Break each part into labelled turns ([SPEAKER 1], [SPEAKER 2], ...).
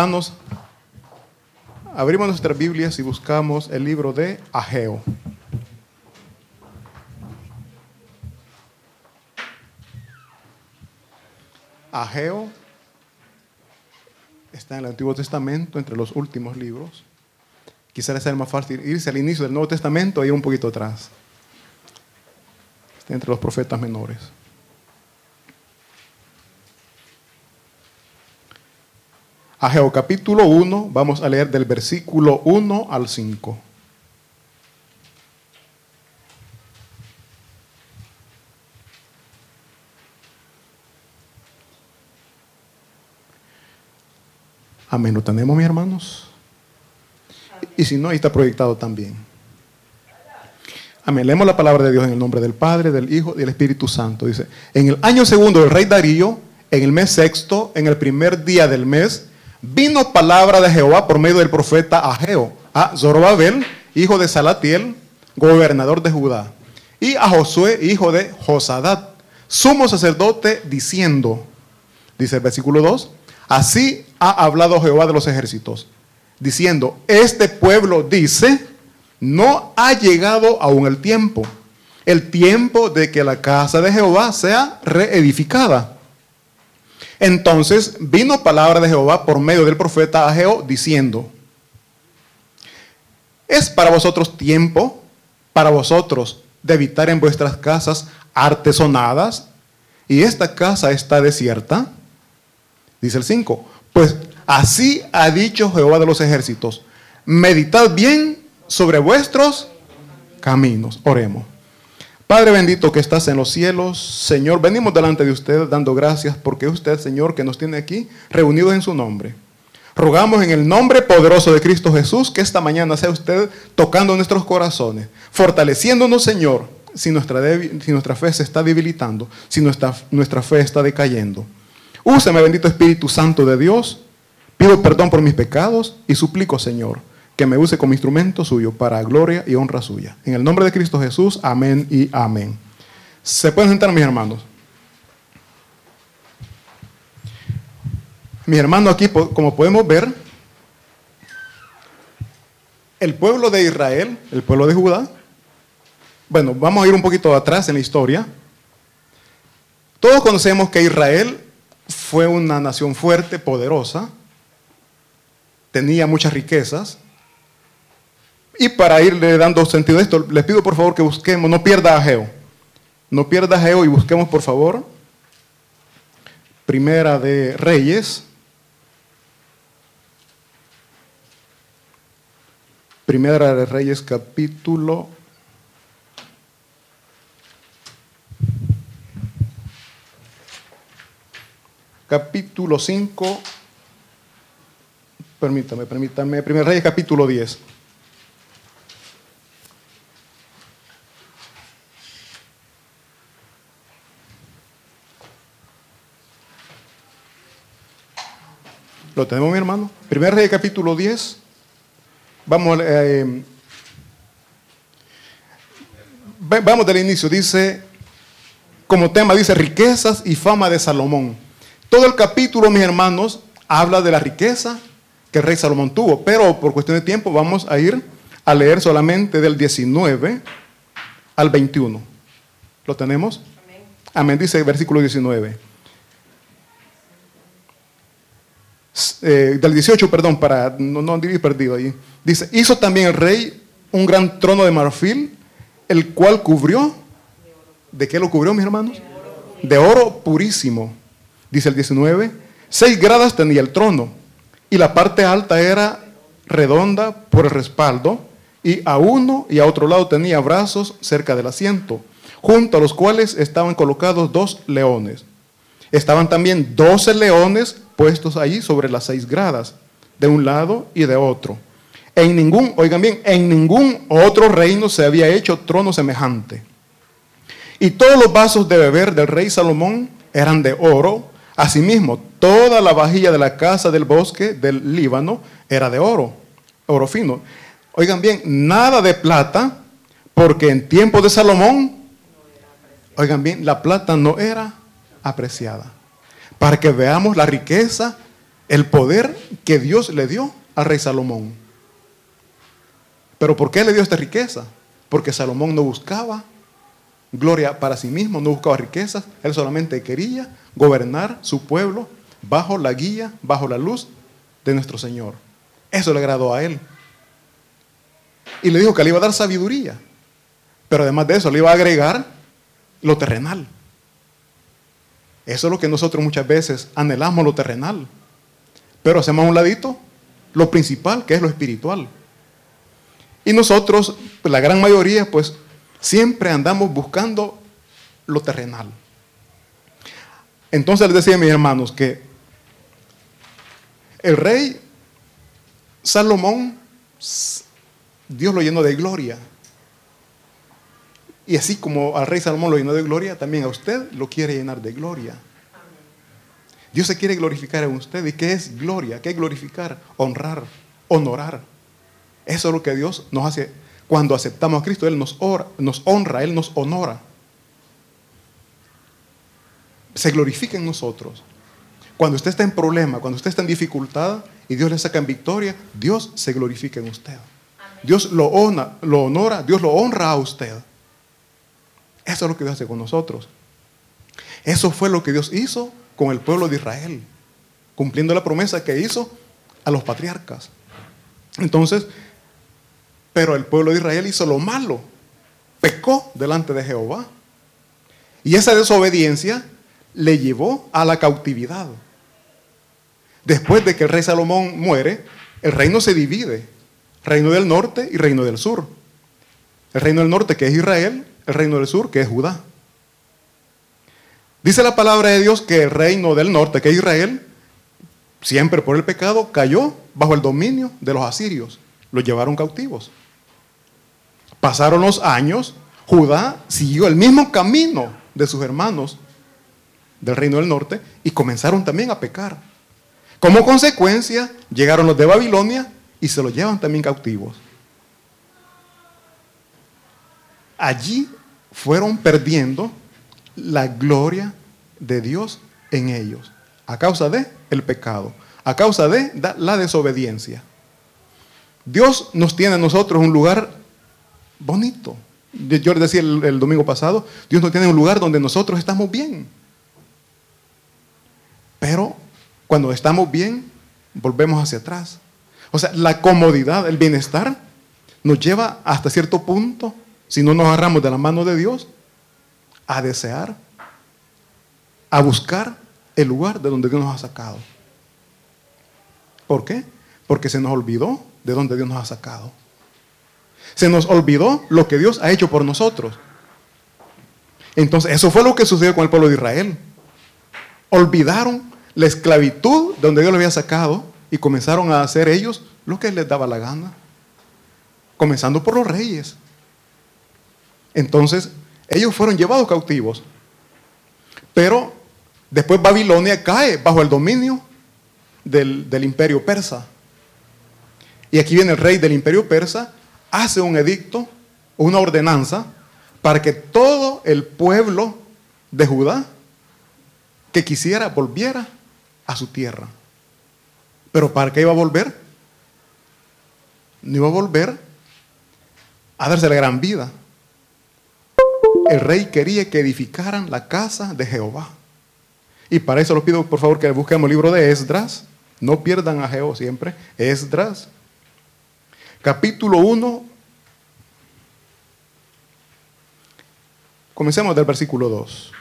[SPEAKER 1] hermanos, abrimos nuestras Biblias y buscamos el libro de Ageo. Ageo está en el Antiguo Testamento, entre los últimos libros. Quizás sea más fácil irse al inicio del Nuevo Testamento y un poquito atrás. Está entre los profetas menores. Ageo capítulo 1, vamos a leer del versículo 1 al 5. Amén. ¿Lo tenemos, mis hermanos? Y si no, ahí está proyectado también. Amén. Leemos la palabra de Dios en el nombre del Padre, del Hijo y del Espíritu Santo. Dice, en el año segundo del rey Darío, en el mes sexto, en el primer día del mes, vino palabra de Jehová por medio del profeta Ageo, a Zorobabel, hijo de Salatiel, gobernador de Judá, y a Josué, hijo de Josadat, sumo sacerdote, diciendo, dice el versículo 2, así ha hablado Jehová de los ejércitos, diciendo, este pueblo dice, no ha llegado aún el tiempo, el tiempo de que la casa de Jehová sea reedificada. Entonces vino palabra de Jehová por medio del profeta Ageo diciendo, es para vosotros tiempo, para vosotros, de habitar en vuestras casas artesonadas, y esta casa está desierta. Dice el 5, pues así ha dicho Jehová de los ejércitos, meditad bien sobre vuestros caminos. Oremos. Padre bendito que estás en los cielos, Señor, venimos delante de usted dando gracias porque usted, Señor, que nos tiene aquí reunidos en su nombre. Rogamos en el nombre poderoso de Cristo Jesús que esta mañana sea usted tocando nuestros corazones, fortaleciéndonos, Señor, si nuestra, si nuestra fe se está debilitando, si nuestra, nuestra fe está decayendo. Úseme, bendito Espíritu Santo de Dios. Pido perdón por mis pecados y suplico, Señor, que me use como instrumento suyo para gloria y honra suya. En el nombre de Cristo Jesús, amén y amén. ¿Se pueden sentar mis hermanos? Mis hermanos, aquí, como podemos ver, el pueblo de Israel, el pueblo de Judá, bueno, vamos a ir un poquito atrás en la historia. Todos conocemos que Israel fue una nación fuerte, poderosa, tenía muchas riquezas, y para irle dando sentido a esto, les pido por favor que busquemos, no pierda a Geo. No pierda a Geo y busquemos por favor. Primera de Reyes. Primera de Reyes capítulo capítulo 5 permítame, permítame, Primera Reyes capítulo 10 ¿Lo tenemos, mi hermano? Primer Rey capítulo 10. Vamos, eh, vamos del inicio. Dice, como tema, dice riquezas y fama de Salomón. Todo el capítulo, mis hermanos, habla de la riqueza que el rey Salomón tuvo. Pero por cuestión de tiempo vamos a ir a leer solamente del 19 al 21. ¿Lo tenemos? Amén. Amén, dice el versículo 19. Eh, del 18, perdón, para no, no perdido ahí. Dice, hizo también el rey un gran trono de marfil, el cual cubrió, ¿de qué lo cubrió, mis hermanos? De oro purísimo. Dice el 19, seis gradas tenía el trono, y la parte alta era redonda por el respaldo, y a uno y a otro lado tenía brazos cerca del asiento, junto a los cuales estaban colocados dos leones. Estaban también doce leones puestos allí sobre las seis gradas, de un lado y de otro. En ningún, oigan bien, en ningún otro reino se había hecho trono semejante. Y todos los vasos de beber del rey Salomón eran de oro. Asimismo, toda la vajilla de la casa del bosque del Líbano era de oro, oro fino. Oigan bien, nada de plata, porque en tiempo de Salomón, oigan bien, la plata no era apreciada para que veamos la riqueza el poder que Dios le dio al rey Salomón. Pero ¿por qué le dio esta riqueza? Porque Salomón no buscaba gloria para sí mismo, no buscaba riquezas, él solamente quería gobernar su pueblo bajo la guía, bajo la luz de nuestro Señor. Eso le agradó a él. Y le dijo que le iba a dar sabiduría, pero además de eso le iba a agregar lo terrenal. Eso es lo que nosotros muchas veces anhelamos, lo terrenal. Pero hacemos a un ladito lo principal, que es lo espiritual. Y nosotros, la gran mayoría, pues siempre andamos buscando lo terrenal. Entonces les decía a mis hermanos que el rey Salomón, Dios lo llenó de gloria. Y así como al rey Salomón lo llenó de gloria, también a usted lo quiere llenar de gloria. Dios se quiere glorificar en usted. ¿Y qué es gloria? ¿Qué es glorificar? Honrar, honorar. Eso es lo que Dios nos hace. Cuando aceptamos a Cristo, Él nos, nos honra, Él nos honora. Se glorifica en nosotros. Cuando usted está en problema, cuando usted está en dificultad y Dios le saca en victoria, Dios se glorifica en usted. Dios lo, honra, lo honora, Dios lo honra a usted. Eso es lo que Dios hace con nosotros. Eso fue lo que Dios hizo con el pueblo de Israel, cumpliendo la promesa que hizo a los patriarcas. Entonces, pero el pueblo de Israel hizo lo malo, pecó delante de Jehová. Y esa desobediencia le llevó a la cautividad. Después de que el rey Salomón muere, el reino se divide, reino del norte y reino del sur. El reino del norte que es Israel, el reino del sur que es Judá. Dice la palabra de Dios que el reino del norte, que es Israel, siempre por el pecado, cayó bajo el dominio de los asirios. Los llevaron cautivos. Pasaron los años, Judá siguió el mismo camino de sus hermanos del reino del norte y comenzaron también a pecar. Como consecuencia, llegaron los de Babilonia y se los llevan también cautivos. Allí fueron perdiendo la gloria de Dios en ellos, a causa de el pecado, a causa de la desobediencia. Dios nos tiene a nosotros un lugar bonito. Yo les decía el, el, domingo pasado, Dios nos tiene un lugar donde nosotros estamos bien. Pero cuando estamos bien, volvemos hacia atrás. O sea, la comodidad, el bienestar, nos lleva hasta cierto punto, si no nos agarramos de la mano de Dios, a desear, a buscar el lugar de donde Dios nos ha sacado. ¿Por qué? Porque se nos olvidó de donde Dios nos ha sacado. Se nos olvidó lo que Dios ha hecho por nosotros. Entonces, eso fue lo que sucedió con el pueblo de Israel. Olvidaron la esclavitud de donde Dios lo había sacado y comenzaron a hacer ellos lo que les daba la gana. Comenzando por los reyes. Entonces, ellos fueron llevados cautivos. Pero después Babilonia cae bajo el dominio del, imperio persa. Y aquí viene el rey del imperio persa, hace un edicto, una ordenanza, para que todo el pueblo de Judá que quisiera volviera a su tierra. Pero ¿para qué iba a volver? No iba a volver a darse la gran vida el rey quería que edificaran la casa de Jehová. Y para eso les pido, por favor, que busquemos el libro de Esdras. No pierdan a Jehová siempre. Esdras, capítulo 1. Comencemos del versículo 2.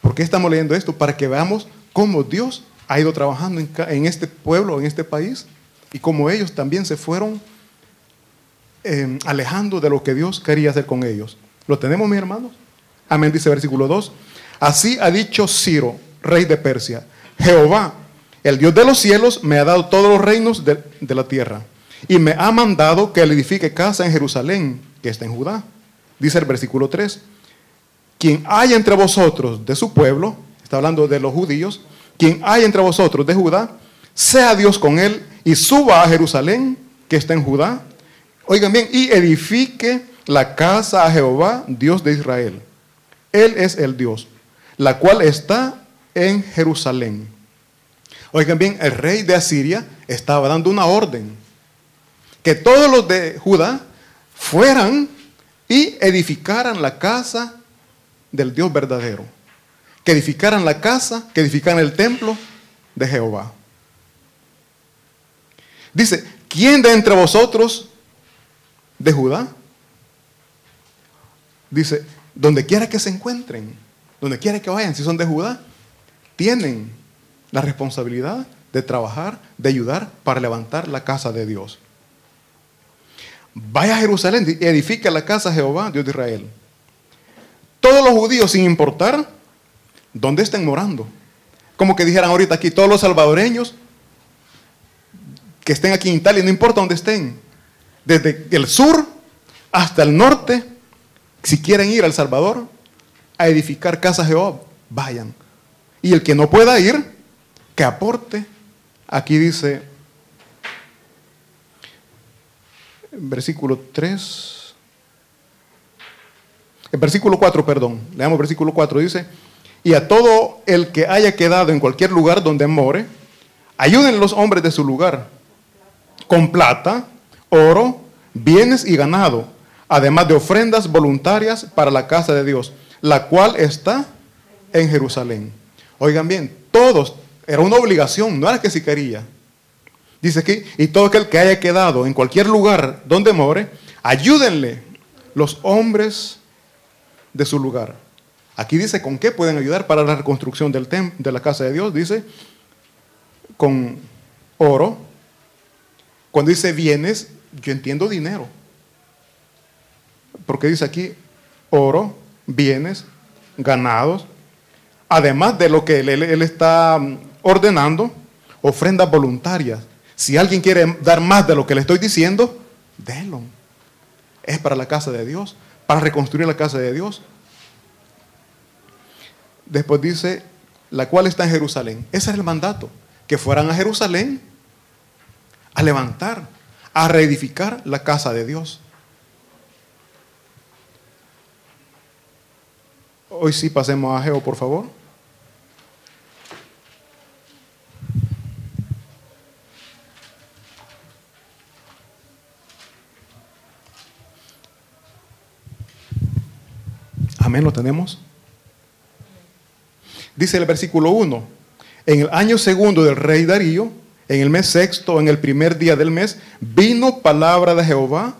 [SPEAKER 1] ¿Por qué estamos leyendo esto? Para que veamos cómo Dios ha ido trabajando en, este pueblo, en este país, y cómo ellos también se fueron Em, alejando de lo que Dios quería hacer con ellos. ¿Lo tenemos, mis hermanos? Amén, dice versículo 2. Así ha dicho Ciro, rey de Persia, Jehová, el Dios de los cielos, me ha dado todos los reinos de, de la tierra y me ha mandado que le edifique casa en Jerusalén, que está en Judá. Dice el versículo 3, quien haya entre vosotros de su pueblo, está hablando de los judíos, quien haya entre vosotros de Judá, sea Dios con él y suba a Jerusalén, que está en Judá, Oigan bien, y edifique la casa a Jehová, Dios de Israel. Él es el Dios, la cual está en Jerusalén. Oigan bien, el rey de Asiria estaba dando una orden. Que todos los de Judá fueran y edificaran la casa del Dios verdadero. Que edificaran la casa, que edificaran el templo de Jehová. Dice, ¿quién de entre vosotros de Judá? Dice, donde quiera que se encuentren, donde quiera que vayan, si son de Judá, tienen la responsabilidad de trabajar, de ayudar para levantar la casa de Dios. Vaya a Jerusalén y edifica la casa de Jehová, Dios de Israel. Todos los judíos, sin importar dónde estén morando. Como que dijeran ahorita aquí, todos los salvadoreños que estén aquí en Italia, no importa dónde estén, desde el sur hasta el norte, si quieren ir al Salvador a edificar casa de Jehová, vayan. Y el que no pueda ir, que aporte. Aquí dice, versículo 3, el versículo 4, perdón, leamos versículo 4, dice, y a todo el que haya quedado en cualquier lugar donde more, ayuden los hombres de su lugar, con plata, oro, bienes y ganado, además de ofrendas voluntarias para la casa de Dios, la cual está en Jerusalén. Oigan bien, todos era una obligación, no era que si quería. Dice aquí, y todo aquel que haya quedado en cualquier lugar donde more, ayúdenle los hombres de su lugar. Aquí dice con qué pueden ayudar para la reconstrucción del de la casa de Dios. Dice con oro. Cuando dice bienes, yo entiendo dinero. Porque dice aquí oro, bienes, ganados. Además de lo que él está ordenando ofrendas voluntarias. Si alguien quiere dar más de lo que le estoy diciendo, délo. Es para la casa de Dios, para reconstruir la casa de Dios. Después dice, la cual está en Jerusalén. Ese es el mandato, que fueran a Jerusalén a levantar, a reedificar la casa de Dios. Hoy sí pasemos a Geo, por favor. Amén, lo tenemos. Dice el versículo 1, en el año segundo del rey Darío, en el mes sexto, en el primer día del mes, vino palabra de Jehová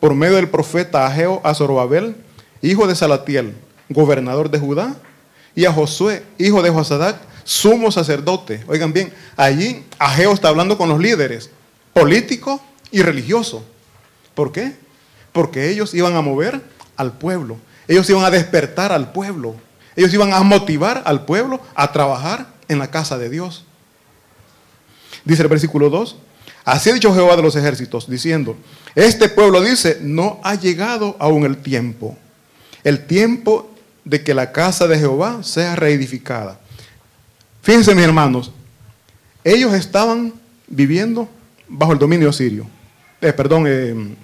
[SPEAKER 1] por medio del profeta Ageo a Zorobabel, hijo de Salatiel, gobernador de Judá, y a Josué, hijo de Josadac, sumo sacerdote. Oigan bien, allí Ageo está hablando con los líderes, político y religioso. ¿Por qué? Porque ellos iban a mover al pueblo. Ellos iban a despertar al pueblo. Ellos iban a motivar al pueblo a trabajar en la casa de Dios. Dice el versículo 2. Así ha dicho Jehová de los ejércitos, diciendo, este pueblo dice, no ha llegado aún el tiempo. El tiempo de que la casa de Jehová sea reedificada. Fíjense mis hermanos, ellos estaban viviendo bajo el dominio sirio. Eh, perdón, eh,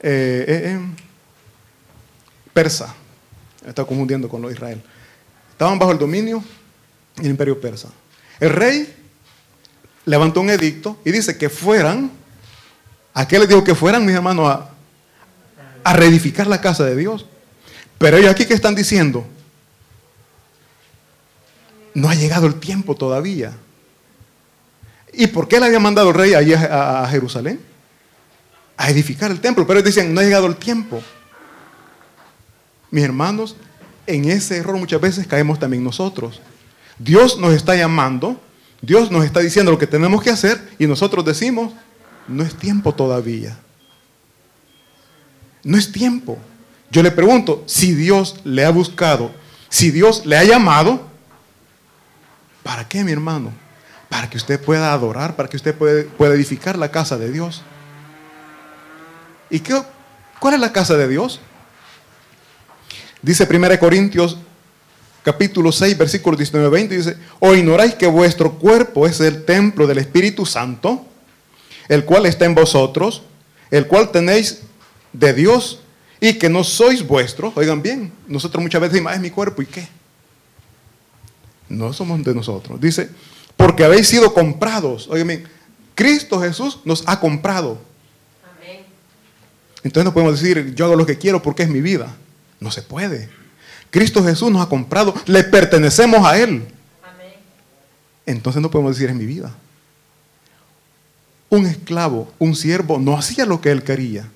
[SPEAKER 1] eh, persa. está confundiendo con lo de Israel. Estaban bajo el dominio del imperio persa. El rey levantó un edicto y dice que fueran, ¿a qué les dijo que fueran, mis hermanos, a, a reedificar la casa de Dios? Pero ellos aquí que están diciendo, no ha llegado el tiempo todavía. ¿Y por qué le había mandado el rey allí a Jerusalén? a edificar el templo. Pero ellos dicen, no ha llegado el tiempo. Mis hermanos, en ese error muchas veces caemos también nosotros. Dios nos está llamando, Dios nos está diciendo lo que tenemos que hacer y nosotros decimos, no es tiempo todavía. No es tiempo. Yo le pregunto, si Dios le ha buscado, si Dios le ha llamado, ¿para qué, mi hermano? Para que usted pueda adorar, para que usted pueda edificar la casa de Dios. ¿Y qué, cuál es la casa de Dios? Dice 1 Corintios capítulo 6, versículo 19 20, dice, o ignoráis que vuestro cuerpo es el templo del Espíritu Santo, el cual está en vosotros, el cual tenéis de Dios, y que no sois vuestros, oigan bien, nosotros muchas veces decimos, es mi cuerpo, ¿y qué? No somos de nosotros. Dice, porque habéis sido comprados, oigan bien, Cristo Jesús nos ha comprado. Entonces no podemos decir, yo hago lo que quiero porque es mi vida. No se puede. Cristo Jesús nos ha comprado, le pertenecemos a Él. Entonces no podemos decir es mi vida. Un esclavo, un siervo, no hacía lo que él quería.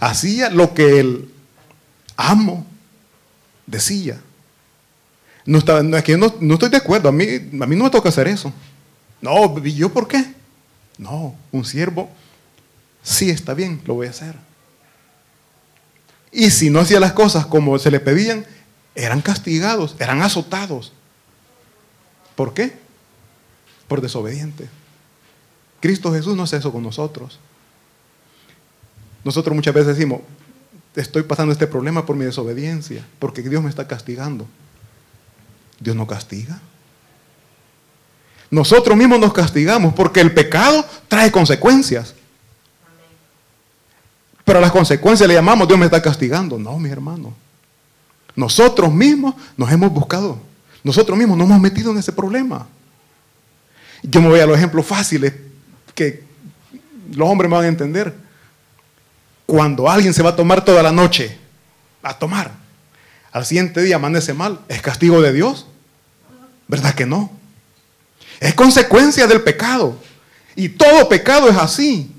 [SPEAKER 1] Hacía lo que el amo decía. No, estaba, es que no, no, estoy de acuerdo, a mí, a mí no me toca hacer eso. No, ¿y yo por qué? No, un siervo, sí está bien, lo voy a hacer. Y si no hacía las cosas como se le pedían, eran castigados, eran azotados. ¿Por qué? Por desobediente. Cristo Jesús no hace eso con nosotros. Nosotros muchas veces decimos, estoy pasando este problema por mi desobediencia, porque Dios me está castigando. Dios no castiga. Nosotros mismos nos castigamos porque el pecado trae consecuencias. Pero a las consecuencias le llamamos, Dios me está castigando. No, mi hermano. Nosotros mismos nos hemos buscado. Nosotros mismos nos hemos metido en ese problema. Yo me voy a los ejemplos fáciles que los hombres me van a entender. Cuando alguien se va a tomar toda la noche, a tomar, al siguiente día amanece mal, ¿es castigo de Dios? ¿Verdad que no? Es consecuencia del pecado. Y todo pecado es así.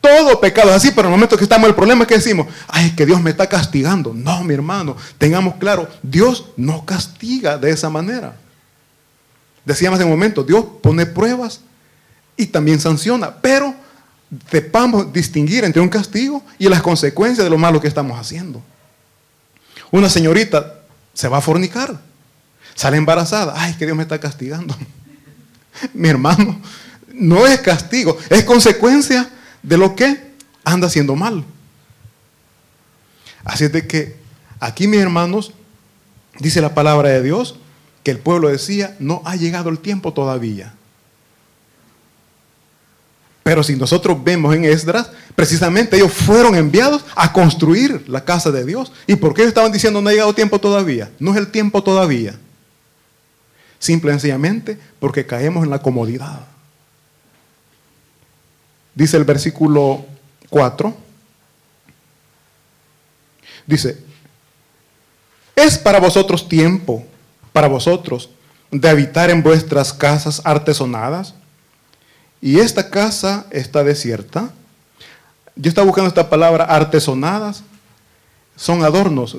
[SPEAKER 1] Todo pecado es así, pero en el momento que estamos el problema es que decimos, ay, que Dios me está castigando. No, mi hermano, tengamos claro, Dios no castiga de esa manera. Decíamos en un momento, Dios pone pruebas y también sanciona, pero sepamos distinguir entre un castigo y las consecuencias de lo malo que estamos haciendo. Una señorita se va a fornicar, sale embarazada, ay, que Dios me está castigando. mi hermano, no es castigo, es consecuencia de lo que anda haciendo mal. Así es de que aquí, mis hermanos, dice la palabra de Dios que el pueblo decía, no ha llegado el tiempo todavía. Pero si nosotros vemos en Esdras, precisamente ellos fueron enviados a construir la casa de Dios. ¿Y por qué ellos estaban diciendo no ha llegado tiempo todavía? No es el tiempo todavía. Simple y sencillamente porque caemos en la comodidad. Dice el versículo 4. Dice, es para vosotros tiempo, para vosotros, de habitar en vuestras casas artesonadas. Y esta casa está desierta. Yo estaba buscando esta palabra artesonadas. Son adornos.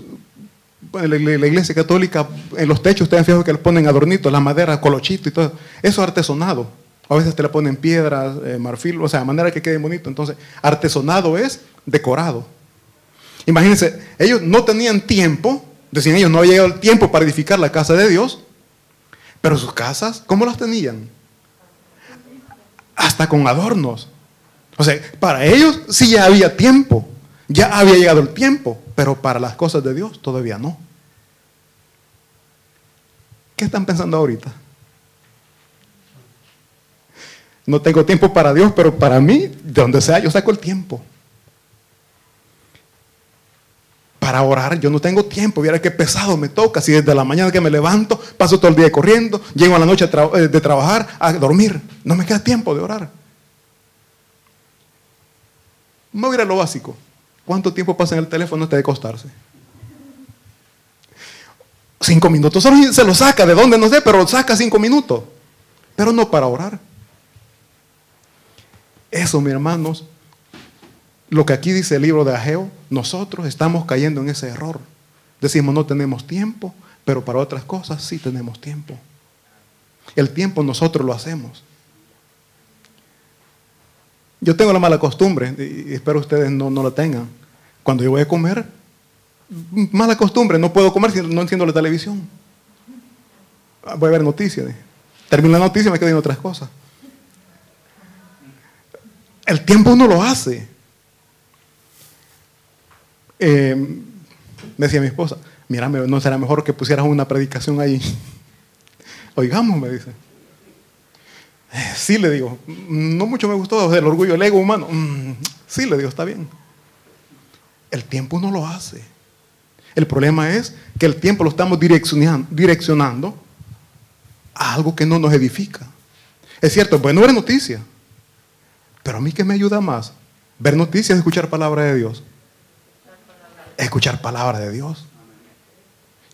[SPEAKER 1] La, iglesia católica, en los techos, ustedes fijan que les ponen adornitos, la madera, colochito y todo. Eso es artesonado. A veces te la ponen piedras, eh, marfil, o sea, de manera que quede bonito. Entonces, artesonado es decorado. Imagínense, ellos no tenían tiempo, decían ellos, no había llegado el tiempo para edificar la casa de Dios, pero sus casas, ¿cómo las tenían? Hasta con adornos. O sea, para ellos sí ya había tiempo, ya había llegado el tiempo, pero para las cosas de Dios todavía no. ¿Qué están pensando ahorita? No tengo tiempo para Dios, pero para mí, de donde sea, yo saco el tiempo. Para orar, yo no tengo tiempo. Mira qué pesado me toca. Si desde la mañana que me levanto, paso todo el día corriendo, llego a la noche eh, de trabajar a dormir. No me queda tiempo de orar. No a lo básico. ¿Cuánto tiempo pasa en el teléfono antes de acostarse? Cinco minutos. Se lo saca, de dónde no sé, pero saca cinco minutos. Pero no para orar. Eso, mis hermanos, lo que aquí dice el libro de Ageo, nosotros estamos cayendo en ese error. Decimos, no tenemos tiempo, pero para otras cosas sí tenemos tiempo. El tiempo nosotros lo hacemos. Yo tengo la mala costumbre, y espero ustedes no, no la tengan. Cuando yo voy a comer, mala costumbre, no puedo comer si no enciendo la televisión. Voy a ver noticias. Termino la noticia y me quedo en otras cosas. El tiempo uno lo hace. Eh, decía mi esposa, mira, no será mejor que pusieras una predicación ahí. Oigamos, me dice. Eh, sí, le digo, no mucho me gustó el orgullo, el ego humano. Mm, sí, le digo, está bien. El tiempo no lo hace. El problema es que el tiempo lo estamos direccionando, a algo que no nos edifica. Es cierto, es noticias, pero a mí que me ayuda más ver noticias, escuchar palabra de Dios. Escuchar palabra de Dios.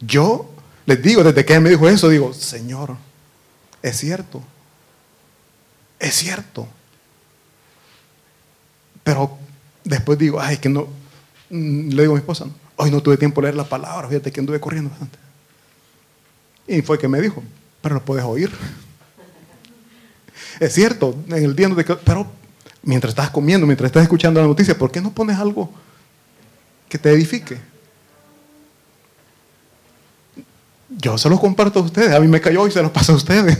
[SPEAKER 1] Yo les digo, desde que él me dijo eso, digo, Señor, es cierto. Es cierto. Pero después digo, ay, que no. Mm, le digo a mi esposa, hoy no tuve tiempo de leer la palabra, fíjate que anduve corriendo bastante. Y fue que me dijo, pero lo puedes oír. Es cierto, en el día. Pero mientras estás comiendo, mientras estás escuchando la noticia, ¿por qué no pones algo que te edifique? Yo se los comparto a ustedes, a mí me cayó y se los paso a ustedes.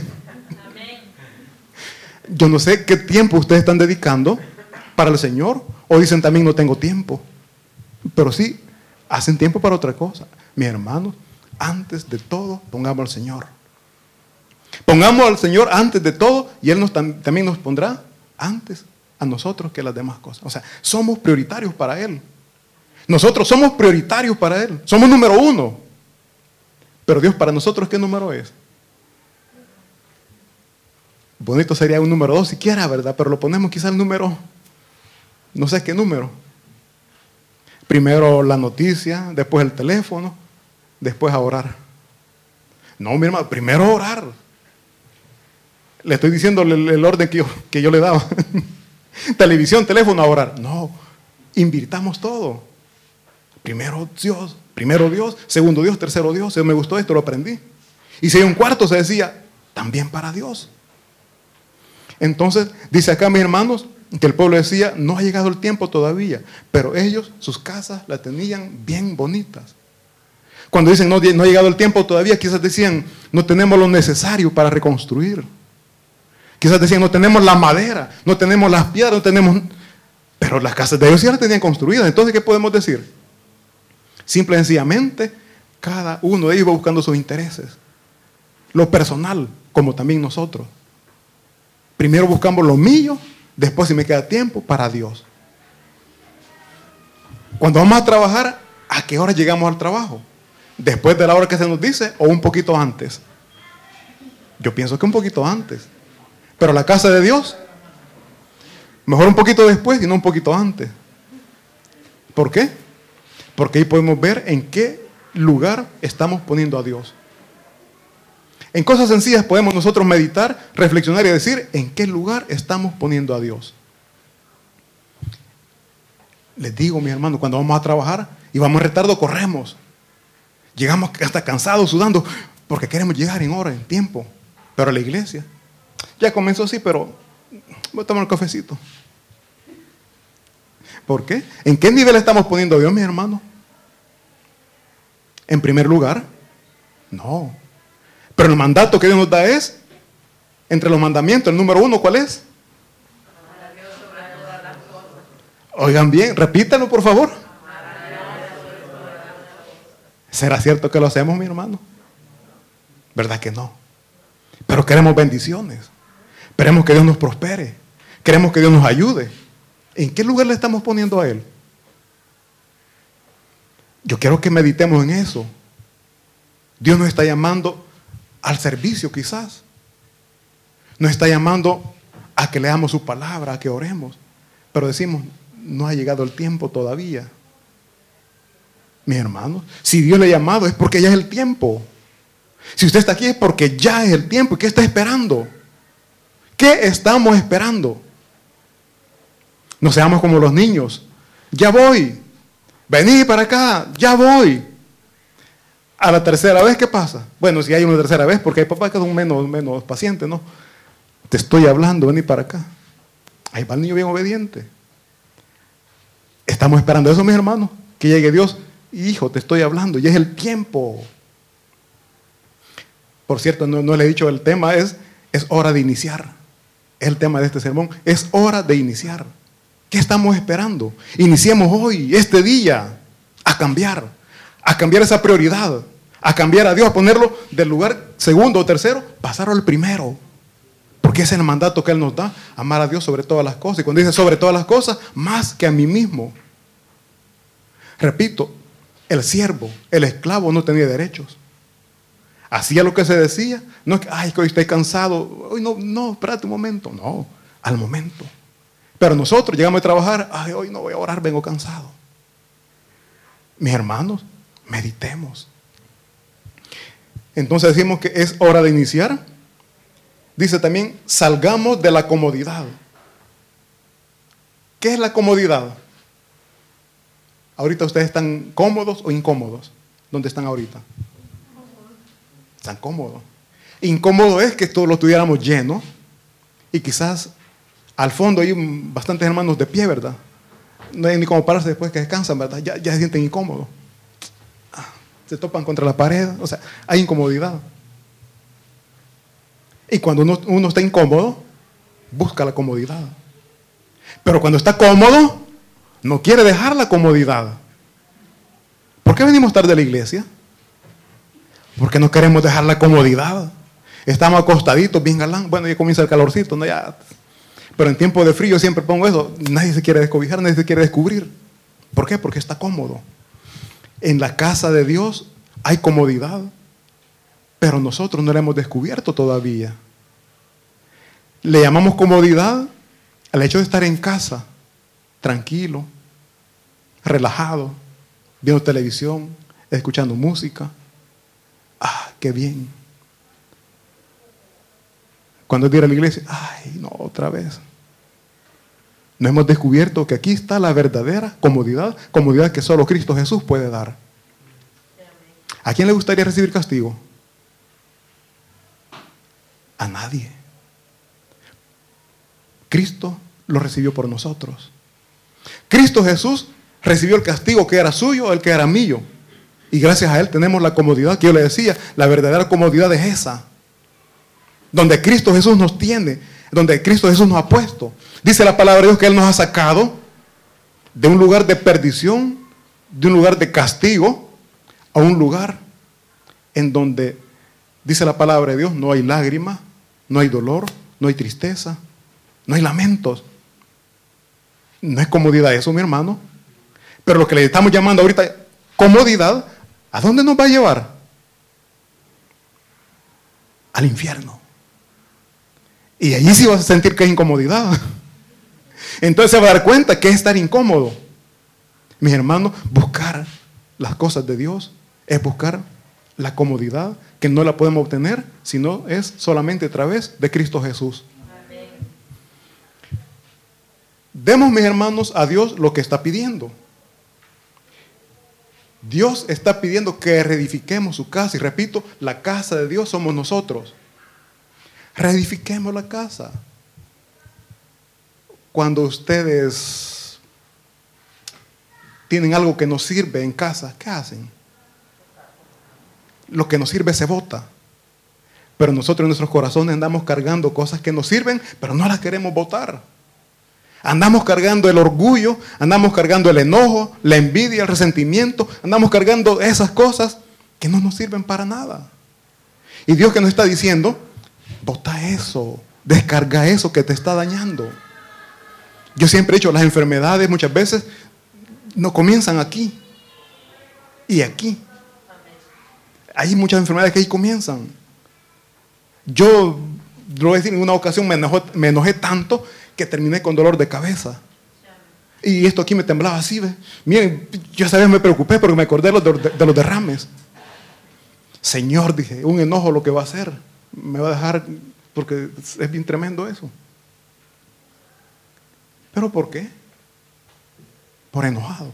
[SPEAKER 1] Yo no sé qué tiempo ustedes están dedicando para el Señor o dicen también no tengo tiempo. Pero sí, hacen tiempo para otra cosa. Mis hermanos, antes de todo, pongamos al Señor. Pongamos al Señor antes de todo y Él nos, también nos pondrá antes a nosotros que las demás cosas. O sea, somos prioritarios para Él. Nosotros somos prioritarios para Él. Somos número uno. Pero Dios para nosotros, ¿qué número es? Bonito sería un número dos siquiera, ¿verdad? Pero lo ponemos quizá el número, no sé qué número. Primero la noticia, después el teléfono, después a orar. No, mi hermano, primero orar. Le estoy diciendo el, orden que yo, que yo le daba. Televisión, teléfono, a orar. No, invirtamos todo. Primero Dios, primero Dios, segundo Dios, tercero Dios. Si me gustó esto, lo aprendí. Y si hay un cuarto, se decía, también para Dios. Entonces, dice acá, mis hermanos, que el pueblo decía, no ha llegado el tiempo todavía, pero ellos, sus casas las tenían bien bonitas. Cuando dicen, no, no ha llegado el tiempo todavía, quizás decían, no tenemos lo necesario para reconstruir. Quizás decían, no tenemos la madera, no tenemos las piedras, no tenemos... Pero las casas de ellos ya las tenían construidas. Entonces, ¿qué podemos decir? Simple y sencillamente, cada uno de ellos va buscando sus intereses. Lo personal, como también nosotros. Primero buscamos lo mío, después si me queda tiempo, para Dios. Cuando vamos a trabajar, ¿a qué hora llegamos al trabajo? ¿Después de la hora que se nos dice o un poquito antes? Yo pienso que un poquito antes. Pero la casa de Dios, mejor un poquito después y no un poquito antes. ¿Por qué? Porque ahí podemos ver en qué lugar estamos poniendo a Dios. En cosas sencillas podemos nosotros meditar, reflexionar y decir en qué lugar estamos poniendo a Dios. Les digo, mi hermano, cuando vamos a trabajar y vamos en retardo, corremos. Llegamos hasta cansados, sudando, porque queremos llegar en hora, en tiempo. Pero a la iglesia, ya comenzó así, pero voy a tomar cafecito. ¿Por qué? ¿En qué nivel estamos poniendo a Dios, mi hermano? ¿En primer lugar? No. Pero el mandato que Dios nos da es, entre los mandamientos, el número uno, ¿cuál es? Oigan bien, repítanlo por favor. ¿Será cierto que lo hacemos, mi hermano? ¿Verdad que no? Pero queremos bendiciones. Queremos que Dios nos prospere. Queremos que Dios nos ayude. ¿En qué lugar le estamos poniendo a Él? Yo quiero que meditemos en eso. Dios nos está llamando al servicio quizás. Nos está llamando a que leamos su palabra, a que oremos. Pero decimos, no ha llegado el tiempo todavía. Mi hermano, si Dios le ha llamado es porque ya es el tiempo. Si usted está aquí es porque ya es el tiempo. ¿Y qué está esperando? ¿Qué estamos esperando? No seamos como los niños. Ya voy. Vení para acá. Ya voy. A la tercera vez, ¿qué pasa? Bueno, si hay una tercera vez, porque hay papás que son menos, menos pacientes, ¿no? Te estoy hablando, vení para acá. Ahí va el niño bien obediente. Estamos esperando eso, mis hermanos. Que llegue Dios. Hijo, te estoy hablando. Ya es el tiempo. Por cierto, no, no le he dicho el tema, es, es hora de iniciar el tema de este sermón. Es hora de iniciar. ¿Qué estamos esperando? Iniciemos hoy, este día, a cambiar, a cambiar esa prioridad, a cambiar a Dios, a ponerlo del lugar segundo o tercero, pasarlo al primero. Porque ese es el mandato que Él nos da, amar a Dios sobre todas las cosas. Y cuando dice sobre todas las cosas, más que a mí mismo. Repito, el siervo, el esclavo no tenía derechos. Hacía lo que se decía. No es que, ay, que hoy estoy cansado. Hoy no, no, espérate un momento. No, al momento. Pero nosotros llegamos a trabajar, ay, hoy no voy a orar, vengo cansado. Mis hermanos, meditemos. Entonces decimos que es hora de iniciar. Dice también, salgamos de la comodidad. ¿Qué es la comodidad? Ahorita ustedes están cómodos o incómodos. ¿Dónde están ahorita? Están cómodos. Incómodo es que todos lo tuviéramos lleno y quizás al fondo hay bastantes hermanos de pie, ¿verdad? No hay ni cómo pararse después que descansan, ¿verdad? Ya, ya se sienten incómodos. Ah, se topan contra la pared, o sea, hay incomodidad. Y cuando uno, uno está incómodo, busca la comodidad. Pero cuando está cómodo, no quiere dejar la comodidad. ¿Por qué venimos tarde a la iglesia? Porque no queremos dejar la comodidad. Estamos acostaditos, bien galán. Bueno, ya comienza el calorcito, ¿no? Ya. Pero en tiempo de frío siempre pongo eso. Nadie se quiere descobijar, nadie se quiere descubrir. ¿Por qué? Porque está cómodo. En la casa de Dios hay comodidad, pero nosotros no la hemos descubierto todavía. Le llamamos comodidad al hecho de estar en casa, tranquilo, relajado, viendo televisión, escuchando música. Ah, qué bien. Cuando ir a la iglesia, ay, no, otra vez. No hemos descubierto que aquí está la verdadera comodidad, comodidad que solo Cristo Jesús puede dar. ¿A quién le gustaría recibir castigo? A nadie. Cristo lo recibió por nosotros. Cristo Jesús recibió el castigo que era suyo, el que era mío. Y gracias a Él tenemos la comodidad que yo le decía. La verdadera comodidad es esa. Donde Cristo Jesús nos tiene. Donde Cristo Jesús nos ha puesto. Dice la palabra de Dios que Él nos ha sacado de un lugar de perdición, de un lugar de castigo, a un lugar en donde, dice la palabra de Dios, no hay lágrima, no hay dolor, no hay tristeza, no hay lamentos. No es comodidad eso, mi hermano. Pero lo que le estamos llamando ahorita comodidad, ¿a dónde nos va a llevar? Al infierno. Y allí sí vas a sentir que hay incomodidad. Entonces se va a dar cuenta que es estar incómodo. Mis hermanos, buscar las cosas de Dios es buscar la comodidad que no la podemos obtener si no es solamente a través de Cristo Jesús. Demos, mis hermanos, a Dios lo que está pidiendo. Dios está pidiendo que reedifiquemos su casa. Y repito, la casa de Dios somos nosotros. Reedifiquemos la casa. Cuando ustedes tienen algo que no sirve en casa, ¿qué hacen? Lo que nos sirve se bota. Pero nosotros en nuestros corazones andamos cargando cosas que nos sirven, pero no las queremos botar. Andamos cargando el orgullo, andamos cargando el enojo, la envidia, el resentimiento, andamos cargando esas cosas que no nos sirven para nada. Y Dios que nos está diciendo, bota eso, descarga eso que te está dañando. Yo siempre he dicho, las enfermedades muchas veces no comienzan aquí y aquí. Hay muchas enfermedades que ahí comienzan. Yo, lo voy a decir, en una ocasión me me enojé tanto que terminé con dolor de cabeza. Y esto aquí me temblaba así, ¿ve? Miren, yo esa vez me preocupé porque me acordé de los, derrames. Señor, dije, un enojo lo que va a hacer. Me va a dejar, porque es bien tremendo eso. ¿Pero por qué? Por enojado.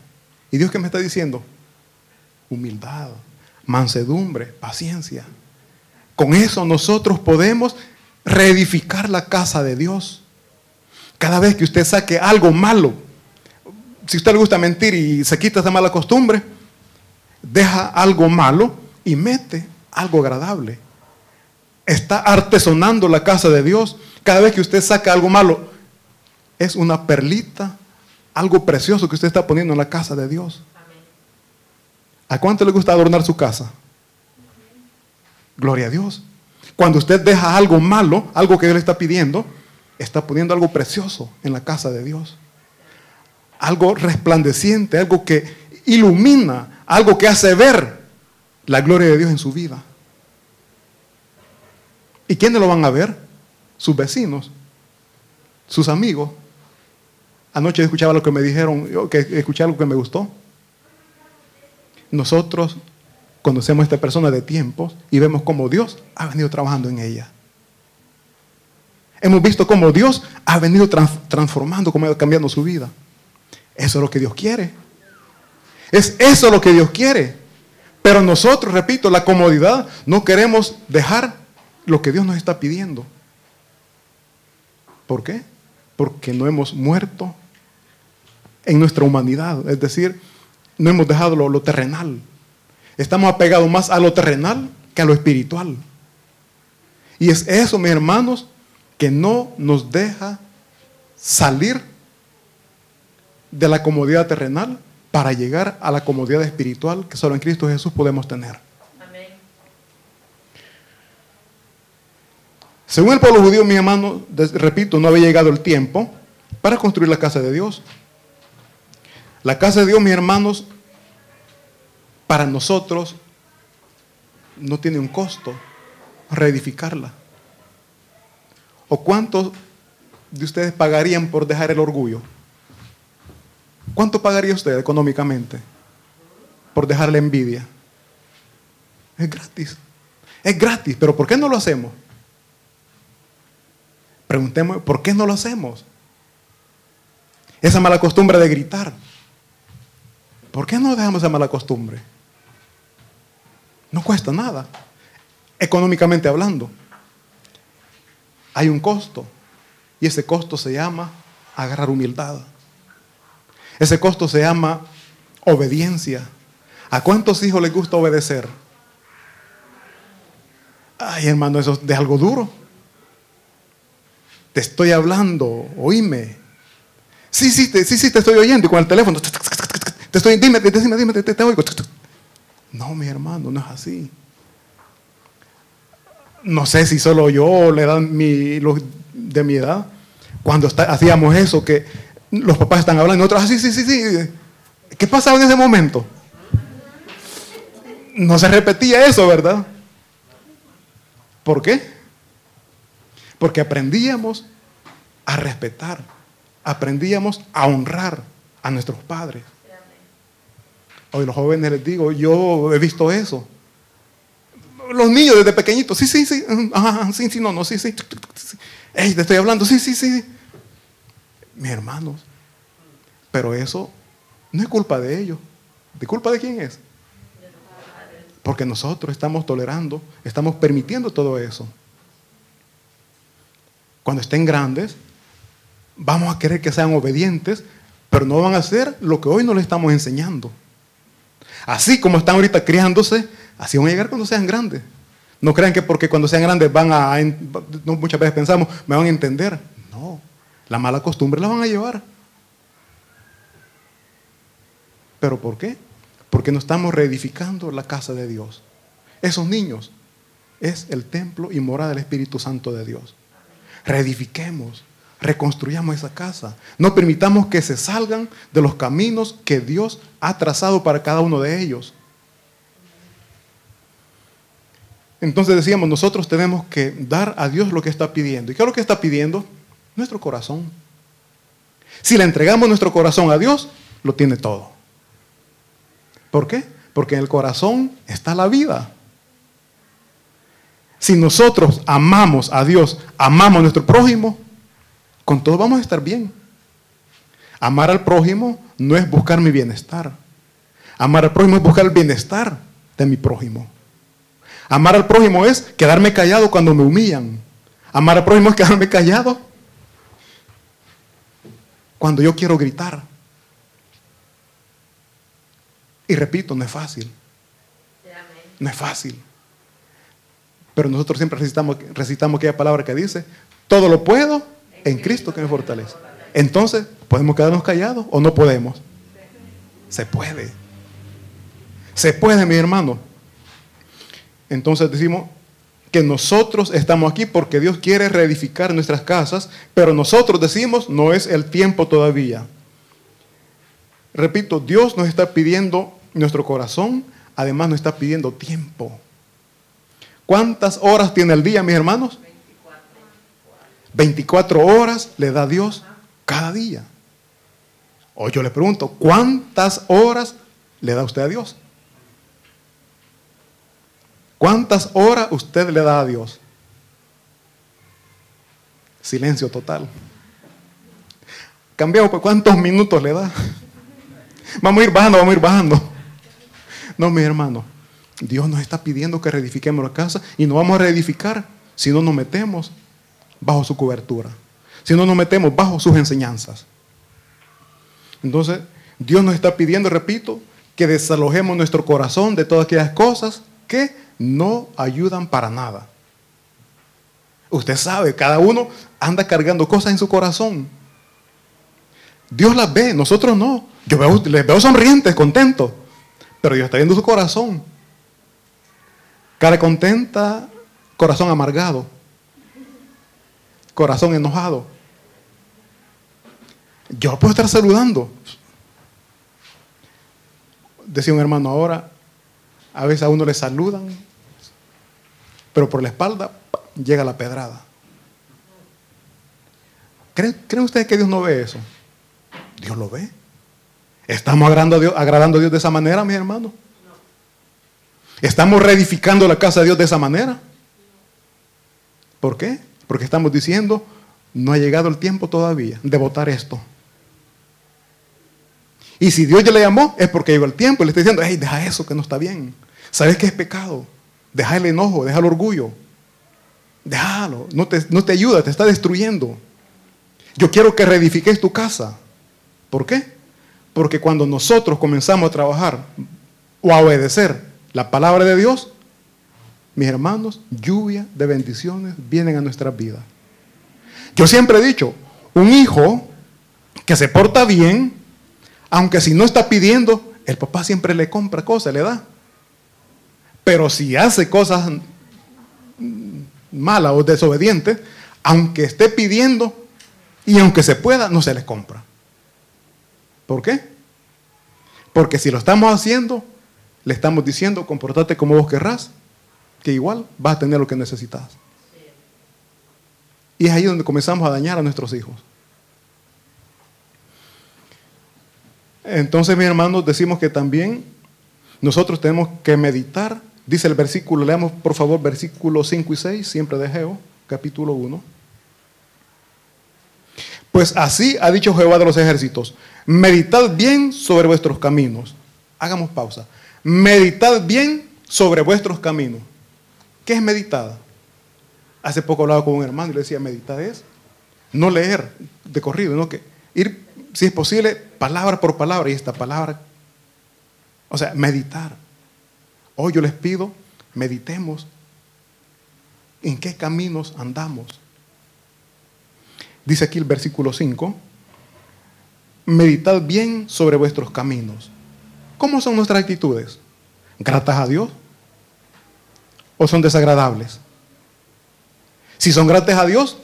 [SPEAKER 1] ¿Y Dios qué me está diciendo? Humildad, mansedumbre, paciencia. Con eso nosotros podemos reedificar la casa de Dios. Cada vez que usted saque algo malo, si usted le gusta mentir y se quita esa mala costumbre, deja algo malo y mete algo agradable. Está artesonando la casa de Dios. Cada vez que usted saca algo malo, es una perlita, algo precioso que usted está poniendo en la casa de Dios. ¿A cuánto le gusta adornar su casa? Gloria a Dios. Cuando usted deja algo malo, algo que Dios le está pidiendo, está poniendo algo precioso en la casa de Dios. Algo resplandeciente, algo que ilumina, algo que hace ver la gloria de Dios en su vida. ¿Y quiénes lo van a ver? Sus vecinos, sus amigos. Anoche escuchaba lo que me dijeron, yo que escuché algo que me gustó. Nosotros conocemos a esta persona de tiempos y vemos cómo Dios ha venido trabajando en ella. Hemos visto cómo Dios ha venido transformando, cómo cambiando su vida. Eso es lo que Dios quiere. Es eso lo que Dios quiere. Pero nosotros, repito, la comodidad, no queremos dejar lo que Dios nos está pidiendo. ¿Por qué? Porque no hemos muerto en nuestra humanidad. Es decir, no hemos dejado lo, lo terrenal. Estamos apegados más a lo terrenal que a lo espiritual. Y es eso, mis hermanos, que no nos deja salir de la comodidad terrenal para llegar a la comodidad espiritual que solo en Cristo Jesús podemos tener. Según el pueblo judío, mi hermano, repito, no había llegado el tiempo para construir la casa de Dios. La casa de Dios, mis hermanos, para nosotros no tiene un costo reedificarla. ¿O cuántos de ustedes pagarían por dejar el orgullo? ¿Cuánto pagaría usted económicamente por dejar la envidia? Es gratis. Es gratis, pero ¿por qué no lo hacemos? Preguntemos, ¿por qué no lo hacemos? Esa mala costumbre de gritar. ¿Por qué no dejamos esa mala costumbre? No cuesta nada, económicamente hablando hay un costo. Y ese costo se llama agarrar humildad. Ese costo se llama obediencia. ¿A cuántos hijos les gusta obedecer? Ay, hermano, eso es de algo duro. Te estoy hablando, oíme. Sí, sí, te, sí, sí, te estoy oyendo. Y con el teléfono, te estoy, dime, dime, dime, te, te oigo. No, mi hermano, no es así no sé si solo yo o le dan mi, los de mi edad, cuando hacíamos eso, que los papás están hablando y otros, ah, sí, sí, sí, sí. ¿Qué pasaba en ese momento? No se repetía eso, ¿verdad? ¿Por qué? Porque aprendíamos a respetar, aprendíamos a honrar a nuestros padres. Hoy los jóvenes les digo, yo he visto eso los niños desde pequeñitos, sí, sí, sí, sí, sí, no, no, sí, sí. Ey, te estoy hablando, sí, sí, sí. Mis hermanos, pero eso no es culpa de ellos. ¿De culpa de quién es? Porque nosotros estamos tolerando, estamos permitiendo todo eso. Cuando estén grandes, vamos a querer que sean obedientes, pero no van a hacer lo que hoy no les estamos enseñando. Así como están ahorita criándose, Así van a llegar cuando sean grandes. No crean que porque cuando sean grandes van a, muchas veces pensamos, me van a entender. No, la mala costumbre la van a llevar. ¿Pero por qué? Porque no estamos reedificando la casa de Dios. Esos niños es el templo y morada del Espíritu Santo de Dios. Reedifiquemos, reconstruyamos esa casa. No permitamos que se salgan de los caminos que Dios ha trazado para cada uno de ellos. Entonces decíamos, nosotros tenemos que dar a Dios lo que está pidiendo. ¿Y qué es lo que está pidiendo? Nuestro corazón. Si le entregamos nuestro corazón a Dios, lo tiene todo. ¿Por qué? Porque en el corazón está la vida. Si nosotros amamos a Dios, amamos a nuestro prójimo, con todo vamos a estar bien. Amar al prójimo no es buscar mi bienestar. Amar al prójimo es buscar el bienestar de mi prójimo. Amar al prójimo es quedarme callado cuando me humillan. Amar al prójimo es quedarme callado cuando yo quiero gritar. Y repito, no es fácil. No es fácil. Pero nosotros siempre recitamos, recitamos aquella palabra que dice, todo lo puedo en Cristo que me fortalece. Entonces, ¿podemos quedarnos callados o no podemos? Se puede. Se puede, mi hermano. Entonces decimos que nosotros estamos aquí porque Dios quiere reedificar nuestras casas, pero nosotros decimos no es el tiempo todavía. Repito, Dios nos está pidiendo nuestro corazón, además nos está pidiendo tiempo. ¿Cuántas horas tiene el día, mis hermanos? 24 horas le da Dios cada día. O yo le pregunto, ¿cuántas horas le da usted a Dios? ¿Cuántas horas usted le da a Dios? Silencio total. Cambiamos, pues ¿cuántos minutos le da? Vamos a ir bajando, vamos a ir bajando. No, mi hermano, Dios nos está pidiendo que reedifiquemos la casa y no vamos a reedificar si no nos metemos bajo su cobertura, si no nos metemos bajo sus enseñanzas. Entonces, Dios nos está pidiendo, repito, que desalojemos nuestro corazón de todas aquellas cosas que no ayudan para nada. Usted sabe, cada uno anda cargando cosas en su corazón. Dios las ve, nosotros no. Yo les veo sonrientes, contentos, pero Dios está viendo su corazón. Cara contenta, corazón amargado, corazón enojado. Yo puedo estar saludando. Decía un hermano ahora, a veces a uno le saludan, pero por la espalda llega la pedrada. ¿Creen, ustedes que Dios no ve eso? Dios lo ve. ¿Estamos agradando a, Dios, a Dios de esa manera, mis hermanos? ¿Estamos reedificando la casa de Dios de esa manera? ¿Por qué? Porque estamos diciendo, no ha llegado el tiempo todavía de votar esto. Y si Dios ya le llamó, es porque llegó el tiempo y le está diciendo, hey, deja eso que no está bien. ¿Sabes qué es pecado? Deja el enojo, deja el orgullo. Déjalo, no te, no te ayuda, te está destruyendo. Yo quiero que reedifiques tu casa. ¿Por qué? Porque cuando nosotros comenzamos a trabajar o a obedecer la palabra de Dios, mis hermanos, lluvia de bendiciones vienen a nuestras vidas. Yo siempre he dicho, un hijo que se porta bien, aunque si no está pidiendo, el papá siempre le compra cosas, le da. Pero si hace cosas malas o desobedientes, aunque esté pidiendo y aunque se pueda, no se le compra. ¿Por qué? Porque si lo estamos haciendo, le estamos diciendo, comportate como vos querrás, que igual vas a tener lo que necesitas. Y es ahí donde comenzamos a dañar a nuestros hijos. Entonces, mis hermanos, decimos que también nosotros tenemos que meditar. Dice el versículo, leamos por favor versículos 5 y 6, siempre de Geo, capítulo 1. Pues así ha dicho Jehová de los ejércitos, meditad bien sobre vuestros caminos. Hagamos pausa. Meditad bien sobre vuestros caminos. ¿Qué es meditar? Hace poco hablaba con un hermano y le decía, meditar es no leer de corrido, sino que ir, si es posible, palabra por palabra. Y esta palabra, o sea, meditar. Hoy yo les pido, meditemos en qué caminos andamos. Dice aquí el versículo 5, meditad bien sobre vuestros caminos. ¿Cómo son nuestras actitudes? ¿Gratas a Dios? ¿O son desagradables? Si son gratas a Dios,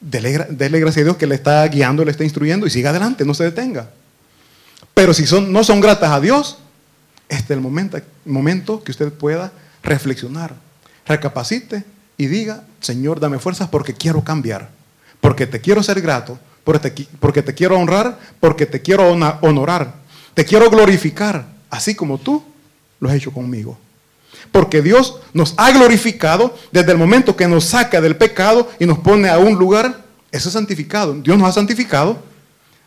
[SPEAKER 1] dele, gracias a Dios que le está guiando, le está instruyendo y siga adelante, no se detenga. Pero si son, no son gratas a Dios, este es el momento, momento que usted pueda reflexionar, recapacite y diga, Señor, dame fuerzas porque quiero cambiar, porque te quiero ser grato, porque te, quiero honrar, porque te quiero honorar, te quiero glorificar, así como tú lo has hecho conmigo. Porque Dios nos ha glorificado desde el momento que nos saca del pecado y nos pone a un lugar, eso es santificado. Dios nos ha santificado,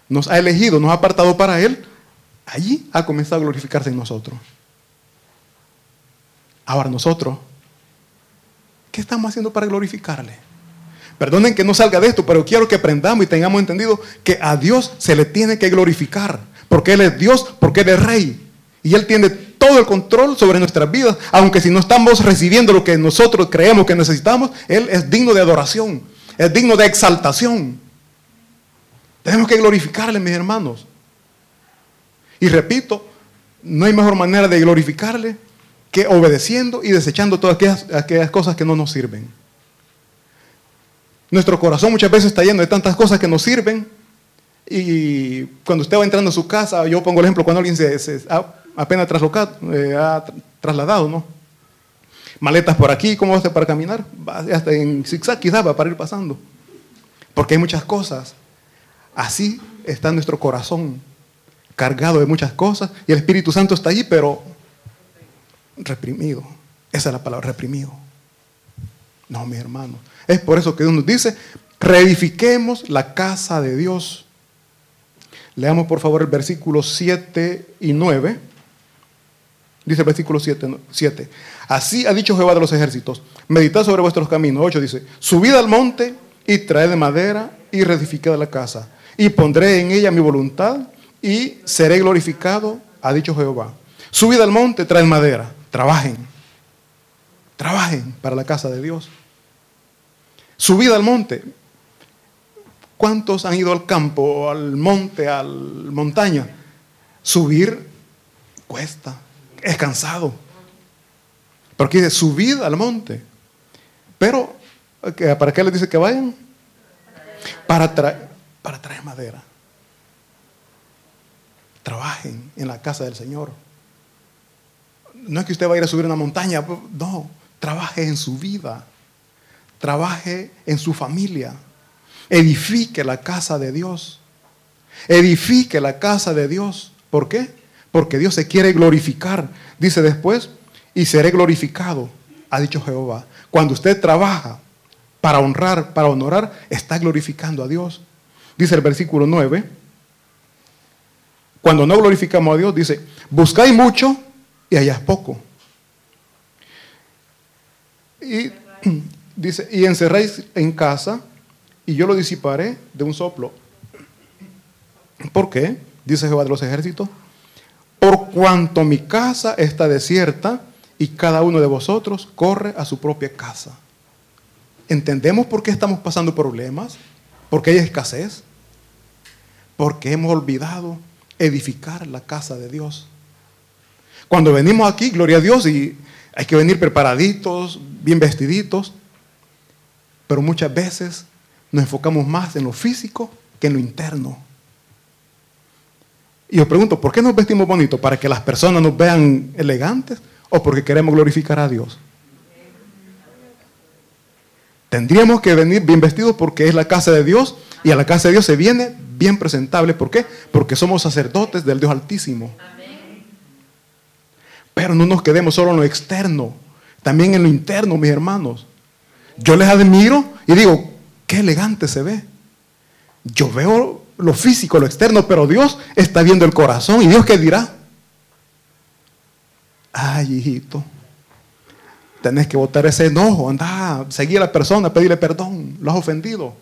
[SPEAKER 1] nos ha elegido, nos ha apartado para Él. Allí ha comenzado a glorificarse en nosotros. Ahora nosotros, ¿qué estamos haciendo para glorificarle? Perdonen que no salga de esto, pero quiero que aprendamos y tengamos entendido que a Dios se le tiene que glorificar. Porque Él es Dios, porque Él es Rey. Y Él tiene todo el control sobre nuestras vidas. Aunque si no estamos recibiendo lo que nosotros creemos que necesitamos, Él es digno de adoración. Es digno de exaltación. Tenemos que glorificarle, mis hermanos. Y repito, no hay mejor manera de glorificarle que obedeciendo y desechando todas aquellas, cosas que no nos sirven. Nuestro corazón muchas veces está lleno de tantas cosas que nos sirven Y cuando usted va entrando a su casa, yo pongo el ejemplo cuando alguien se, ha apenas eh, ha trasladado, ¿no? Maletas por aquí, ¿cómo va a para caminar? Hasta en zigzag quizás va para ir pasando. Porque hay muchas cosas. Así está nuestro corazón, cargado de muchas cosas, y el Espíritu Santo está allí, pero reprimido. Esa es la palabra, reprimido. No, mi hermano. Es por eso que Dios nos dice, reedifiquemos la casa de Dios. Leamos por favor el versículo 7 y 9. Dice el versículo 7, 7. Así ha dicho Jehová de los ejércitos. Meditad sobre vuestros caminos. 8 dice, subid al monte y traed de madera y reedificad la casa. Y pondré en ella mi voluntad y seré glorificado, ha dicho Jehová. Subid al monte, traed madera. Trabajen. Trabajen para la casa de Dios. Subid al monte. ¿Cuántos han ido al campo, al monte, a la montaña? Subir cuesta, es cansado. Pero aquí dice, subid al monte. Pero, ¿para qué les dice que vayan? Para traer madera. Trabajen en la casa del Señor. No es que usted va a ir a subir una montaña, no, trabaje en su vida trabaje en su familia, edifique la casa de Dios, edifique la casa de Dios. ¿Por qué? Porque Dios se quiere glorificar. Dice después, y seré glorificado, ha dicho Jehová. Cuando usted trabaja para honrar, para honorar, está glorificando a Dios. Dice el versículo 9, cuando no glorificamos a Dios, dice, buscáis mucho y es poco. Y Dice, y encerréis en casa y yo lo disiparé de un soplo. ¿Por qué? Dice Jehová de los ejércitos. Por cuanto mi casa está desierta y cada uno de vosotros corre a su propia casa. ¿Entendemos por qué estamos pasando problemas? ¿Por qué hay escasez? Porque hemos olvidado edificar la casa de Dios. Cuando venimos aquí, gloria a Dios, y hay que venir preparaditos, bien vestiditos, pero muchas veces nos enfocamos más en lo físico que en lo interno. Y os pregunto, ¿por qué nos vestimos bonito? ¿Para que las personas nos vean elegantes o porque queremos glorificar a Dios? Tendríamos que venir bien vestidos porque es la casa de Dios y a la casa de Dios se viene bien presentable. ¿Por qué? Porque somos sacerdotes del Dios Altísimo. Pero no nos quedemos solo en lo externo, también en lo interno, mis hermanos. Yo les admiro y digo, qué elegante se ve. Yo veo lo físico, lo externo, pero Dios está viendo el corazón. ¿Y Dios qué dirá? Ay, hijito, tenés que botar ese enojo, anda, seguir a la persona, pedirle perdón, lo has ofendido.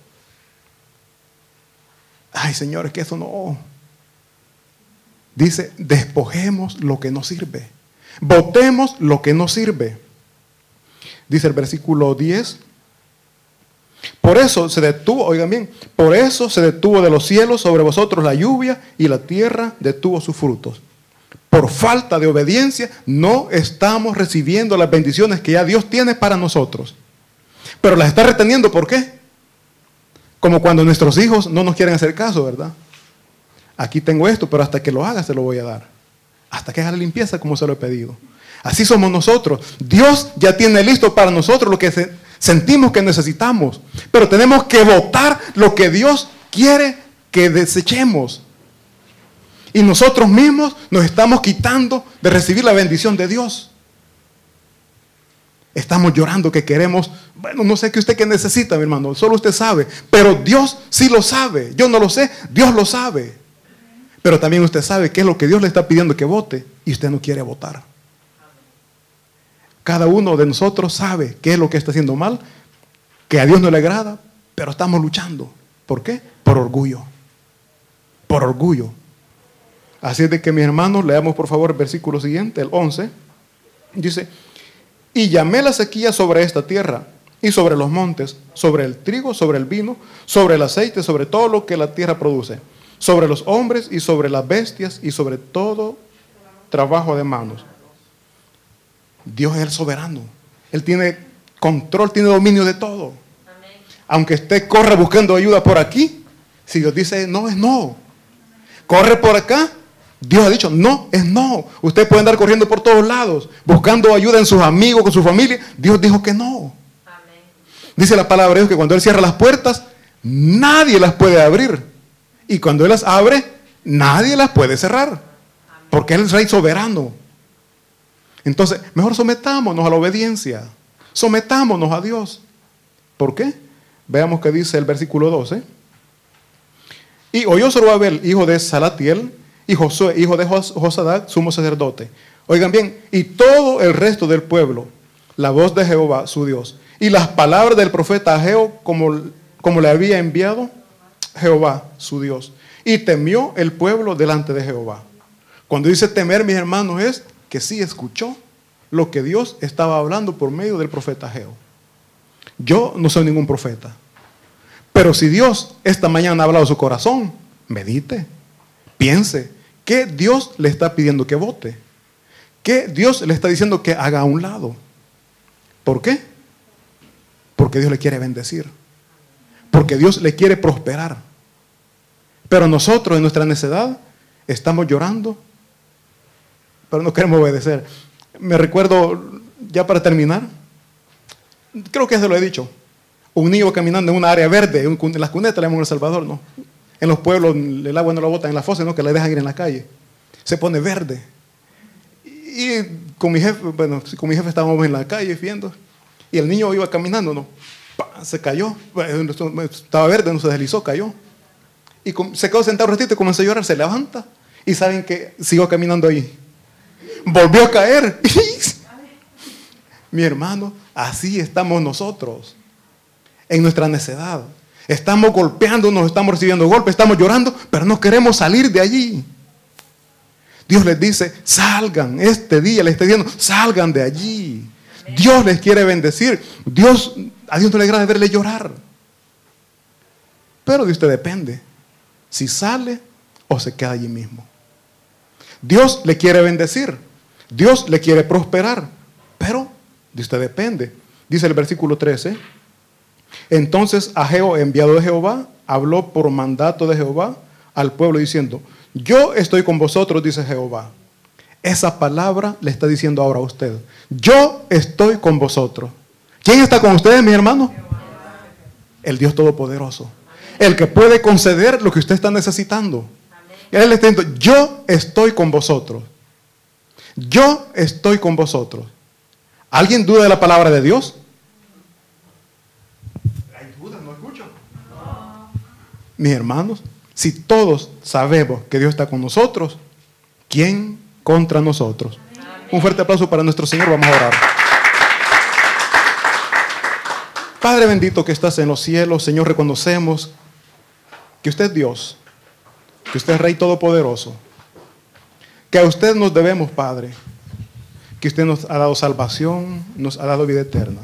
[SPEAKER 1] Ay, señores, que eso no. Dice, despojemos lo que no sirve. Votemos lo que no sirve. Dice el versículo 10. Por eso se detuvo, oigan bien, por eso se detuvo de los cielos sobre vosotros la lluvia y la tierra detuvo sus frutos. Por falta de obediencia no estamos recibiendo las bendiciones que ya Dios tiene para nosotros. Pero las está reteniendo, ¿por qué? Como cuando nuestros hijos no nos quieren hacer caso, ¿verdad? Aquí tengo esto, pero hasta que lo haga se lo voy a dar. Hasta que haga la limpieza como se lo he pedido. Así somos nosotros. Dios ya tiene listo para nosotros lo que sentimos que necesitamos. Pero tenemos que votar lo que Dios quiere que desechemos. Y nosotros mismos nos estamos quitando de recibir la bendición de Dios. Estamos llorando que queremos, bueno, no sé qué usted que necesita, mi hermano, solo usted sabe, pero Dios sí lo sabe. Yo no lo sé, Dios lo sabe. Pero también usted sabe qué es lo que Dios le está pidiendo que vote y usted no quiere votar. Cada uno de nosotros sabe qué es lo que está haciendo mal, que a Dios no le agrada, pero estamos luchando. ¿Por qué? Por orgullo. Por orgullo. Así es de que mis hermanos, leamos por favor el versículo siguiente, el 11. Dice, y llamé la sequía sobre esta tierra y sobre los montes, sobre el trigo, sobre el vino, sobre el aceite, sobre todo lo que la tierra produce, sobre los hombres y sobre las bestias y sobre todo trabajo de manos Dios es el soberano. Él tiene control, tiene dominio de todo. Aunque usted corra buscando ayuda por aquí, Si Dios dice no, es no. Corre por acá. Dios ha dicho no, es no. Usted puede andar corriendo por todos lados, buscando ayuda en sus amigos, con su familia. Dios dijo que no. Dice la palabra de Dios que cuando Él cierra las puertas, nadie las puede abrir. Y cuando Él las abre, nadie las puede cerrar. Porque Él es el Rey soberano. Entonces, mejor sometámonos a la obediencia. Sometámonos a Dios. ¿Por qué? Veamos qué dice el versículo 12. Y oyó Zorobabel, hijo de Salatiel, y Josué, hijo de Josadac, sumo sacerdote. Oigan bien, y todo el resto del pueblo, la voz de Jehová, su Dios, y las palabras del profeta Ageo, como, como le había enviado Jehová, su Dios. Y temió el pueblo delante de Jehová. Cuando dice temer, mis hermanos, es que sí escuchó lo que Dios estaba hablando por medio del profeta Ageo. Yo no soy ningún profeta. Pero si Dios esta mañana ha hablado su corazón, medite, piense, ¿qué Dios le está pidiendo que vote? ¿Qué Dios le está diciendo que haga a un lado? ¿Por qué? Porque Dios le quiere bendecir. Porque Dios le quiere prosperar. Pero nosotros en nuestra necedad estamos llorando, pero no queremos obedecer. Me recuerdo, ya para terminar, creo que se lo he dicho, un niño caminando en una área verde, en las cunetas, le en El Salvador, ¿no? En los pueblos el agua no lo botan en la fosa, ¿no? Que le dejan ir en la calle. Se pone verde. Y con mi jefe, bueno, con mi jefe estábamos en la calle viendo, y el niño iba caminando, ¿no? Se cayó, estaba verde, no se deslizó, cayó. Y se quedó sentado un ratito y comenzó a llorar, se levanta. Y saben que siguió caminando ahí. Volvió a caer. Mi hermano, así estamos nosotros en nuestra necedad. Estamos golpeándonos, estamos recibiendo golpes, estamos llorando, pero no queremos salir de allí. Dios les dice, salgan, este día les está diciendo, salgan de allí. Dios les quiere bendecir. Dios, a Dios no le agrada verle llorar. Pero de usted depende si sale o se queda allí mismo. Dios le quiere bendecir. Dios le quiere prosperar. Pero de usted depende. Dice el versículo 13. Entonces Ageo, enviado de Jehová, habló por mandato de Jehová al pueblo diciendo, yo estoy con vosotros, dice Jehová. Esa palabra le está diciendo ahora a usted. Yo estoy con vosotros. ¿Quién está con ustedes, mi hermano? El Dios Todopoderoso. El que puede conceder lo que usted está necesitando. Él está diciendo, yo estoy con vosotros. Yo estoy con vosotros. ¿Alguien duda de la palabra de Dios? Hay dudas, no escucho. Mis hermanos, si todos sabemos que Dios está con nosotros, ¿quién contra nosotros? Un fuerte aplauso para nuestro Señor, vamos a orar. Padre bendito que estás en los cielos, Señor, reconocemos que usted es Dios, que usted es Rey Todopoderoso, que a usted nos debemos, Padre que usted nos ha dado salvación, nos ha dado vida eterna.